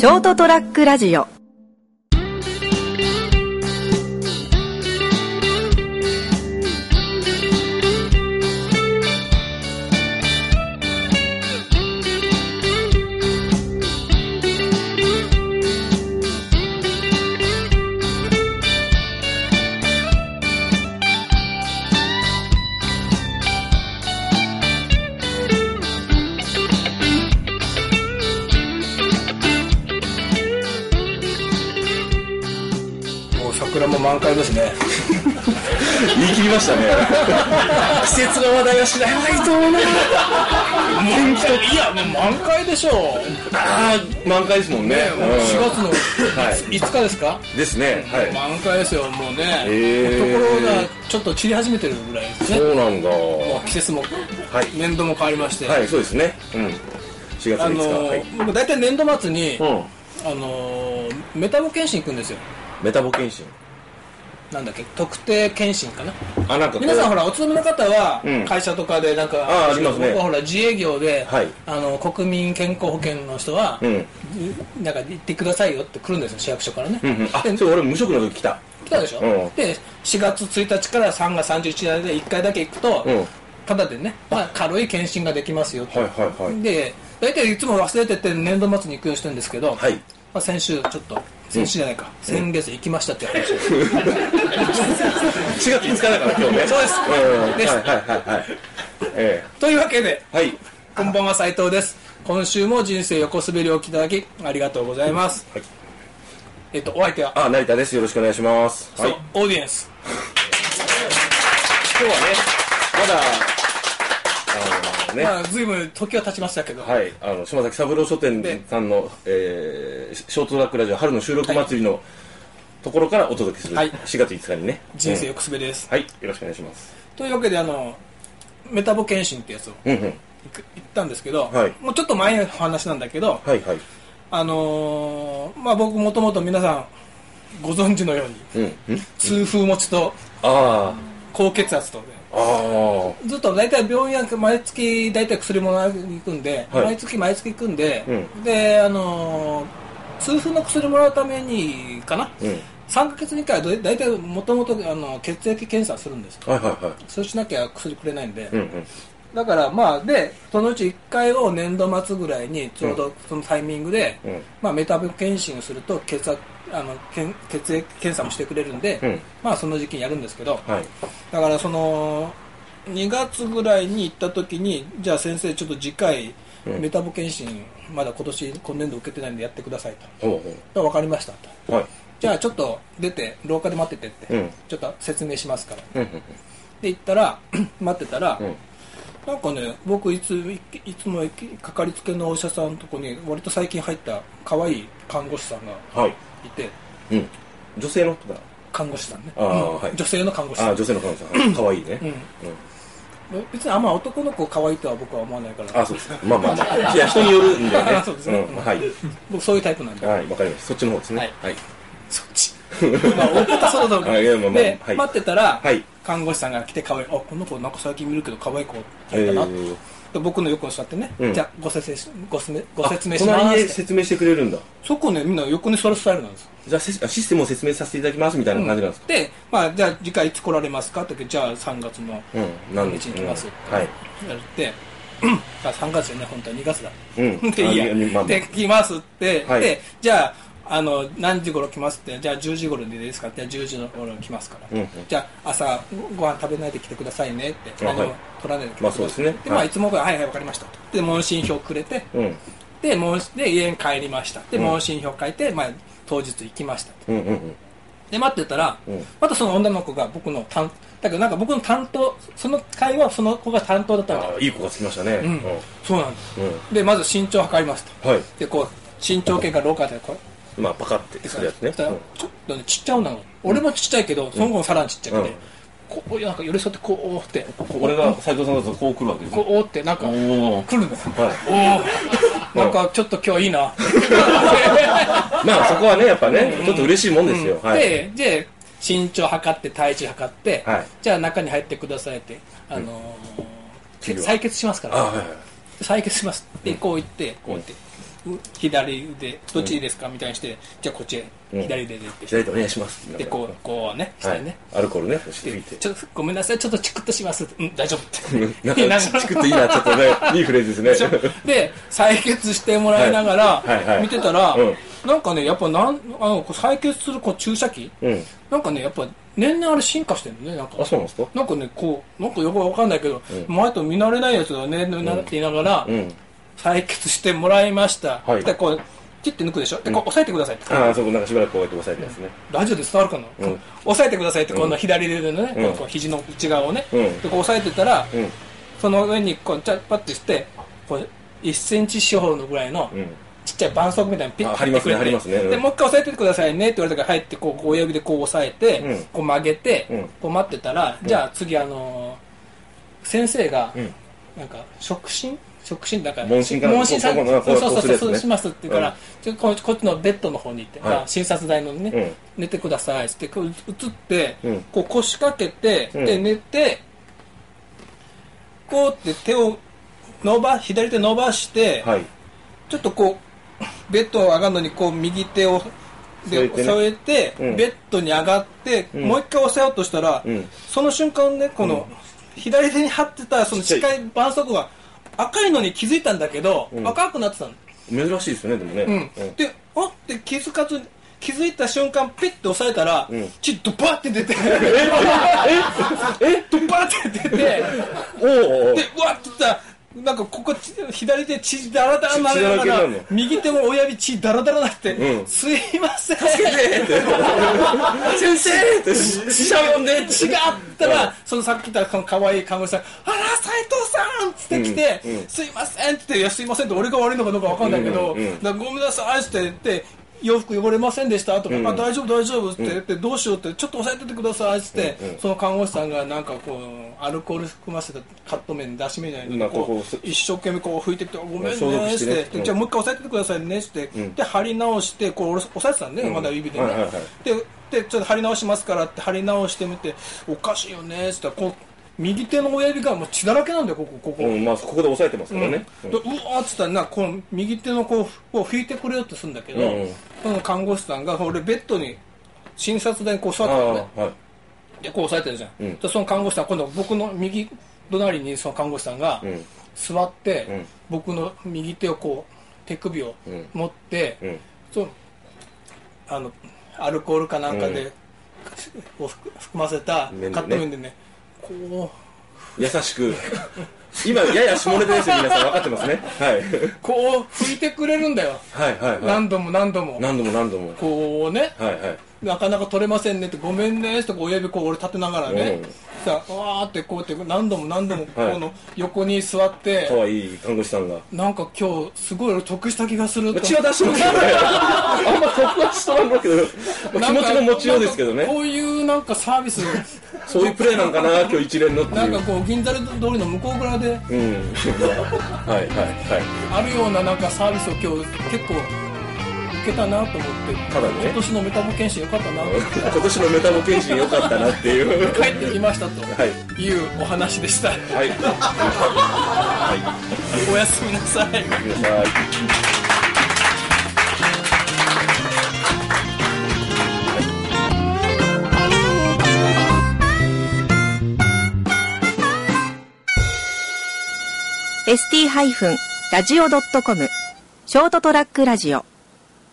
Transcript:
ショートトラックラジオ。桜も満開ですね。言い切りましたね。季節の話題はしない方がいいと思うな。満開いや、もう満開でしょう。ああ、満開ですもんね。ね、もう4月のはい5日ですか、ですね。はい。満開ですよ、もうね。へーところがちょっと散り始めてるぐらいですね。そうなんだ。もう季節も、はい。年度も変わりまして。はい、そうですね。うん。4月5日。あのーはい。僕大体年度末に、うん。あのーメタボ検診行くんですよ。メタボ検診。なんだっけ、特定検診かな？あ、なんか皆さんほら、お勤めの方はうん、会社とかでなんか、あありますね僕はほら、自営業で、はいあの、国民健康保険の人は、うん。なんか行ってくださいよって来るんですよ、市役所からね。うんうん。あ、でそう、俺無職の時来た。来たでしょ、うんで、4月1日から3月31日まで1回だけ行くと、うん。ただでね、まあ、軽い検診ができますよってはいはいはい。で、大体いつも忘れてて年度末に行くようにしてるんですけど、はい。まあ、先週ちょっと、先週じゃないか、先月行きましたって話を。4月5日だから今日ね。そうですうん。ですはいはいはいはい。えというわけで、え。はい。こんばんは斉藤です。今週も人生横滑りをいただきありがとうございます。はいえっと、お相手は、あ、成田です。よろしくお願いします。はい。オーディエンス。今日はね、まだ、あのね、まあ、ずいぶん時は経ちましたけど、はい、あの島崎三郎書店さんの、えーショートトラックラジオ春の収録祭りのところからお届けする、はい。4月5日にね。人生うん。横滑りです。はい。よろしくお願いします。というわけで、あの、メタボ検診ってやつをうんうん。行く行ったんですけど、はい。もうちょっと前の話なんだけど、はいはい。あのーまあ僕もともと皆さんご存知のように、うん。うん。痛風持ちとあ高血圧とで、あああずっと大体病院は毎月大体薬もらいに行くんで、はい。毎月毎月行くんで、うで、あのー痛風の薬もらうためにかな、うん。3ヶ月に1回は大体もともとあの血液検査するんです。はいはいはい。そうしなきゃ薬くれないんで、うんうんだからまあでそのうち1回を年度末ぐらいにちょうどそのタイミングで、うん。まあ、メタボ検診をすると血圧あのけん血液検査もしてくれるんで、うん。まあその時期にやるんですけどはい。だからその2月ぐらいに行った時にじゃあ先生ちょっと次回、うん。メタボ検診まだ今年今年度受けてないんでやってくださいと。ほうほで分かりましたと。うはい。じゃあちょっと出て廊下で待っててって、うん。ちょっと説明しますから。で行ったら 待ってたら、うんなんかね僕いついいつもかかりつけのお医者さんのとこに割と最近入った可愛い看護師さんがはい。いて。うん。女性の人だ。看護師さんね、うん。はい。女性の看護師さん。女性の彼女さん。かわいいね。うん。別にあんま男の子可愛いとは僕は思わないから。あそうですか。まあまあまあ。いや人によるんだよね そうですね。ん。はい。僕そういうタイプなんで、はいわかりました。そっちの方ですね。はい。はい。そっち？まあ大方そうだと思で、はい。待ってたら、はい。看護師さんが来て可愛いあこの子なんか最近見るけど可愛い子え入ったな、ー。で僕の横に座ってね、うん。じゃあご説明しご説明ご説明しま隣すで説明してくれるんだ。そこねみんな横に座るスタイルなんです。じゃあシステムを説明させていただきますみたいな感じなんですか、で、まあ、じゃあ次回いつ来られますか？ってじゃあ3月のうん、何日に来ますって言われて、あ3月じゃね本当は2月だ、うん。でいいや。で来ますって、はい。でじゃああの何時頃来ますってじゃあ10時頃でいいですか？ってじゃあ10時の頃来ますから、うんうん。じゃあ朝ご飯食べないで来てくださいねってあはい。取らないで来てくださいまあそうですね。で、まあ、はい。いつもはいはい分かりましたと。で問診票くれてうん。で問で家に帰りました。でうん。問診票書いて、まあ、当日行きましたうんうんうん。で待ってたら、うん。またその女の子が僕の担だけどなんか僕の担当その会話その子が担当だったんだあいい子がつきましたね。うん。そうなんです。うん、うんでまず身長測りますと。はい。でこう身長計が廊下でこうまあパカってするやつね。ちょっとねちっちゃい女の。子俺もちっちゃいけどその子もさらにちっちゃくて、うん。こうなんか寄り添ってこうって。うん俺が斉藤さんだとこう来るわけですよこうってなんか来るんですはおおなんかちょっと今日いいな。い まあそこはねやっぱねちょっと嬉しいもんですよ、はい。でで身長測って体重測って、はい。じゃあ中に入ってくださいってあの採血しますから。採血します。でこう言ってこう言って。う左腕どっちですか？みたいにしてじゃあこっちへうん。左腕でって。左手お願いします。でこうこうねしはい。てね、アルコールね押してでみて。ちょっとごめんなさいちょっとチクッとします。うん大丈夫って。なんかチクッといいなちょっとね。いいフレーズですね。で採血してもらいながら見てたら、うん。なんかねやっぱなんあの採血するこう注射器？うん。なんかねやっぱ年々あれ進化してるのねなんか。あそうなんですか？なんかねこうなんかよくわかんないけど、うん。前と見慣れないやつがねなって言いながら、うん採血してもらいました、はい。でこう切って抜くでしょ？でこう押さえてくださいって、ああそこなんかしばらくこうやって押さえてますね。ラジオで伝わるかな、うん。押さえてくださいってこの左腕のね、うん。こう肘の内側をね、うん。でこう押さえてたら、うん。その上にこうチャッパッてしてこう1センチ四方のぐらいのうん。ちっちゃい絆創膏みたいにピッてあ貼りますね貼ってくれて貼りますね。うん。でもう一回押さえててくださいねって言われたから入ってこう親指でこう押さえて、うん。こう曲げて、うん。こう待ってたら、じゃあ次あのー先生が、うんなんか触診？触診？だから問診かな問診さこうこうこうそうそうそうそうしますって言うから、ちょここっちのベッドの方に行って、はい。まあ診察台のね、うん。寝てくださいってこう移って、うん。こう腰掛けて、うん。で寝てこうって手を伸ば左手伸ばして、はい。ちょっとこうベッドを上がるのにこう右手をで添えてね。ベッドに上がって、うん。もう一回押さえようとしたら、うん。その瞬間ねこの、左手に貼ってたその近い絆創膏が赤いのに気づいたんだけど、うん。赤くなってたの、珍しいですよねでもね。うん。であって気づかず気づいた瞬間ペッて押さえたら、うん。血ドバーって出て。え？ド バーって出て。おおでうわって言ったらなんかここち左手血だらだらなりなが右手も親指血だらだらなって、うん。すいません。先生って死者呼んがあったら、そのさっき言ったこの可愛い看護師さん「あら斉藤さん!」っつって来て「うん。うん。すいません」っつって「いやすいません」って俺が悪いのかどうかわかんないけど「うん。うん。だからごめんなさい」って言って「洋服汚れませんでした?」とか「うん。あ大丈夫大丈夫」って言って「どうしよう」って「ちょっと押さえててください」っつって、うんうん。その看護師さんがなんかこうアルコール含ませたカット麺出し麺じゃないまあこう一生懸命こう拭いてきて「ごめんね」っしてて。ねでうん。じゃあもう一回押さえててくださいね」って、うん。で貼り直してこう押さえてたんで、うん。まだ指でね、はいはいはい。ででちょっと貼り直しますからって貼り直してみておかしいよねっつったらこう右手の親指がもう血だらけなんだよここここ、うんまあここで押さえてますからね。でうわーっつったらなこの右手のこうこう拭いてくれようとするんだけど、うん。うんその看護師さんが俺ベッドに診察台にこう座あってたのね。あはい。でこう押さえてるじゃん、うん。でその看護師さん今度僕の右隣にその看護師さんがうん。座って、うん。僕の右手をこう手首をうん持って、うん。そのあのアルコールかなんかで、を含ませたカット麺でねこ優しく今やや下ネタですよ皆さん分かってますね。はい。うこう拭いてくれるんだよ、はいはいはい。何度も何度も。何度も何度も。こうね。はいはい。なかなか取れませんねってごめんねって親指こう俺立てながらね、うん。さわーってこうやって何度も何度もこはい。の横に座って、可愛い看護師さんが。なんか今日すごい俺得した気がすると。血は出してますけどね。あんま得はしとらんだけど。まあ気持ちの持ちようですけどね。こういうなんかサービスそういうプレーなんかな今日一連のってなんかこう銀座通りの向こう側でうん。はいはいはあるようななんかサービスを今日結構受けたなと思ってただね。今年のメタボ検診よかったな 今年のメタボ検診良かったなっていう。帰ってきましたとはい。いうお話でした、はい。は おやすみなさい。いショートトラックラジオ